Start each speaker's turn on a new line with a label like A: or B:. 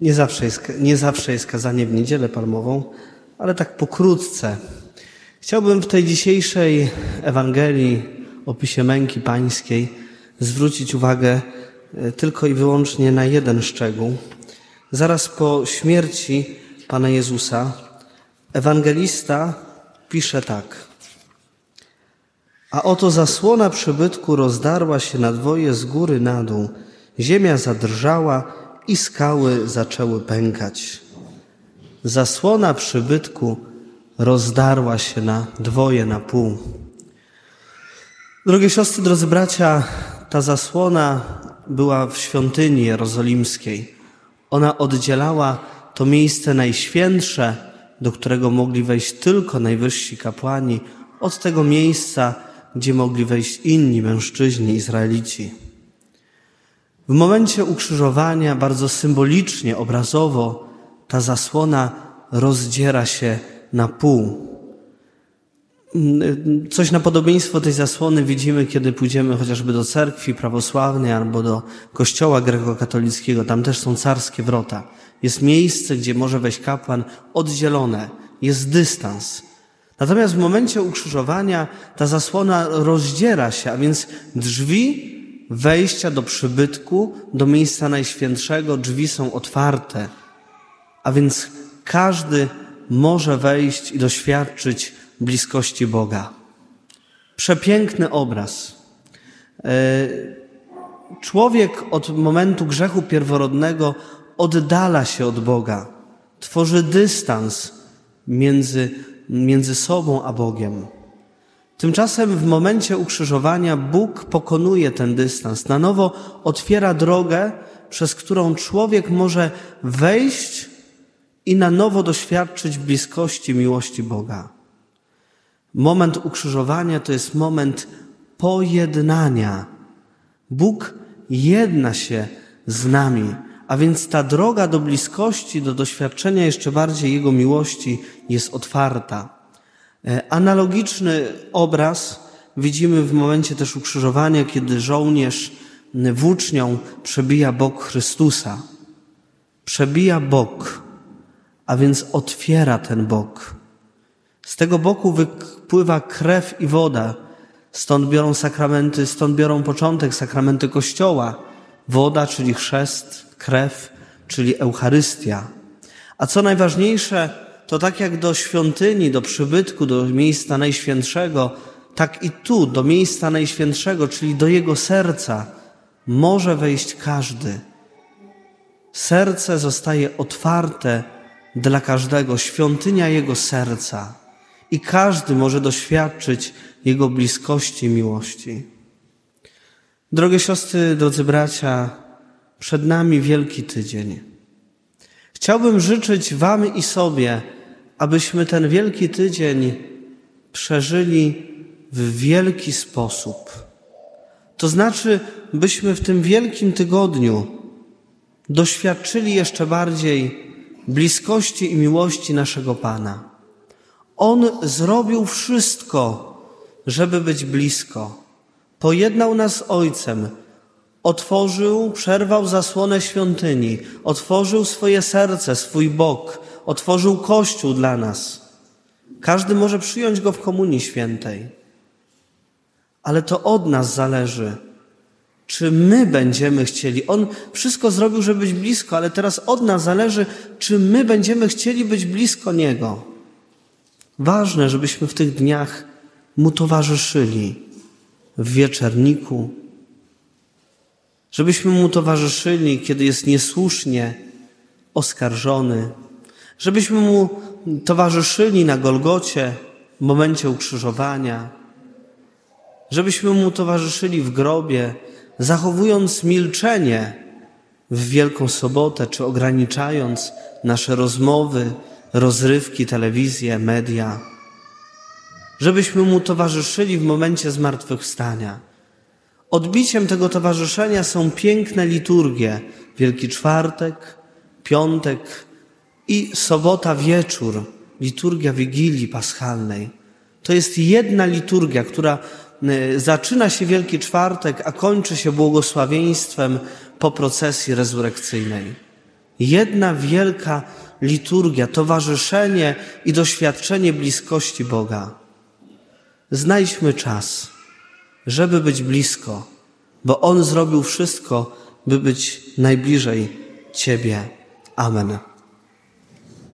A: Nie zawsze, jest, nie zawsze jest kazanie w niedzielę palmową, ale tak pokrótce. Chciałbym w tej dzisiejszej Ewangelii, opisie męki pańskiej, zwrócić uwagę e, tylko i wyłącznie na jeden szczegół. Zaraz po śmierci Pana Jezusa, ewangelista pisze tak. A oto zasłona przybytku rozdarła się na dwoje z góry na dół, ziemia zadrżała i skały zaczęły pękać. Zasłona przybytku rozdarła się na dwoje, na pół. Drogie siostry, drodzy bracia, ta zasłona była w świątyni jerozolimskiej. Ona oddzielała to miejsce najświętsze, do którego mogli wejść tylko najwyżsi kapłani, od tego miejsca, gdzie mogli wejść inni mężczyźni, Izraelici. W momencie ukrzyżowania, bardzo symbolicznie, obrazowo, ta zasłona rozdziera się na pół. Coś na podobieństwo tej zasłony widzimy, kiedy pójdziemy chociażby do cerkwi prawosławnej albo do kościoła grekokatolickiego. Tam też są carskie wrota. Jest miejsce, gdzie może wejść kapłan oddzielone. Jest dystans. Natomiast w momencie ukrzyżowania ta zasłona rozdziera się, a więc drzwi wejścia do przybytku, do miejsca najświętszego, drzwi są otwarte. A więc każdy może wejść i doświadczyć bliskości Boga. Przepiękny obraz. E, człowiek od momentu grzechu pierworodnego oddala się od Boga, tworzy dystans między, między sobą a Bogiem. Tymczasem w momencie ukrzyżowania Bóg pokonuje ten dystans, na nowo otwiera drogę, przez którą człowiek może wejść i na nowo doświadczyć bliskości miłości Boga. Moment ukrzyżowania to jest moment pojednania. Bóg jedna się z nami, a więc ta droga do bliskości, do doświadczenia jeszcze bardziej Jego miłości jest otwarta. E, analogiczny obraz widzimy w momencie też ukrzyżowania, kiedy żołnierz włócznią przebija bok Chrystusa. Przebija bok, a więc otwiera ten bok. Z tego boku wypływa krew i woda. Stąd biorą sakramenty, stąd biorą początek sakramenty Kościoła. Woda, czyli chrzest, krew, czyli Eucharystia. A co najważniejsze, to tak jak do świątyni, do przybytku, do miejsca najświętszego, tak i tu, do miejsca najświętszego, czyli do Jego serca, może wejść każdy. Serce zostaje otwarte dla każdego, świątynia Jego serca i każdy może doświadczyć Jego bliskości miłości. Drogie siostry, drodzy bracia, przed nami wielki tydzień. Chciałbym życzyć Wam i sobie, abyśmy ten wielki tydzień przeżyli w wielki sposób. To znaczy, byśmy w tym wielkim tygodniu doświadczyli jeszcze bardziej bliskości i miłości naszego Pana. On zrobił wszystko, żeby być blisko. Pojednał nas z Ojcem, otworzył, przerwał zasłonę świątyni, otworzył swoje serce, swój bok, otworzył Kościół dla nas. Każdy może przyjąć go w Komunii Świętej. Ale to od nas zależy, czy my będziemy chcieli. On wszystko zrobił, żeby być blisko, ale teraz od nas zależy, czy my będziemy chcieli być blisko Niego. Ważne, żebyśmy w tych dniach Mu towarzyszyli w wieczerniku, żebyśmy Mu towarzyszyli, kiedy jest niesłusznie oskarżony, żebyśmy Mu towarzyszyli na Golgocie w momencie ukrzyżowania, żebyśmy Mu towarzyszyli w grobie, zachowując milczenie w Wielką Sobotę, czy ograniczając nasze rozmowy, rozrywki, telewizję, media, żebyśmy Mu towarzyszyli w momencie zmartwychwstania. Odbiciem tego towarzyszenia są piękne liturgie. Wielki Czwartek, Piątek, i sobota wieczór, liturgia Wigilii Paschalnej. To jest jedna liturgia, która e, zaczyna się Wielki Czwartek, a kończy się błogosławieństwem po procesji rezurekcyjnej. Jedna wielka liturgia, towarzyszenie i doświadczenie bliskości Boga. Znajdźmy czas, żeby być blisko, bo On zrobił wszystko, by być najbliżej Ciebie. Amen.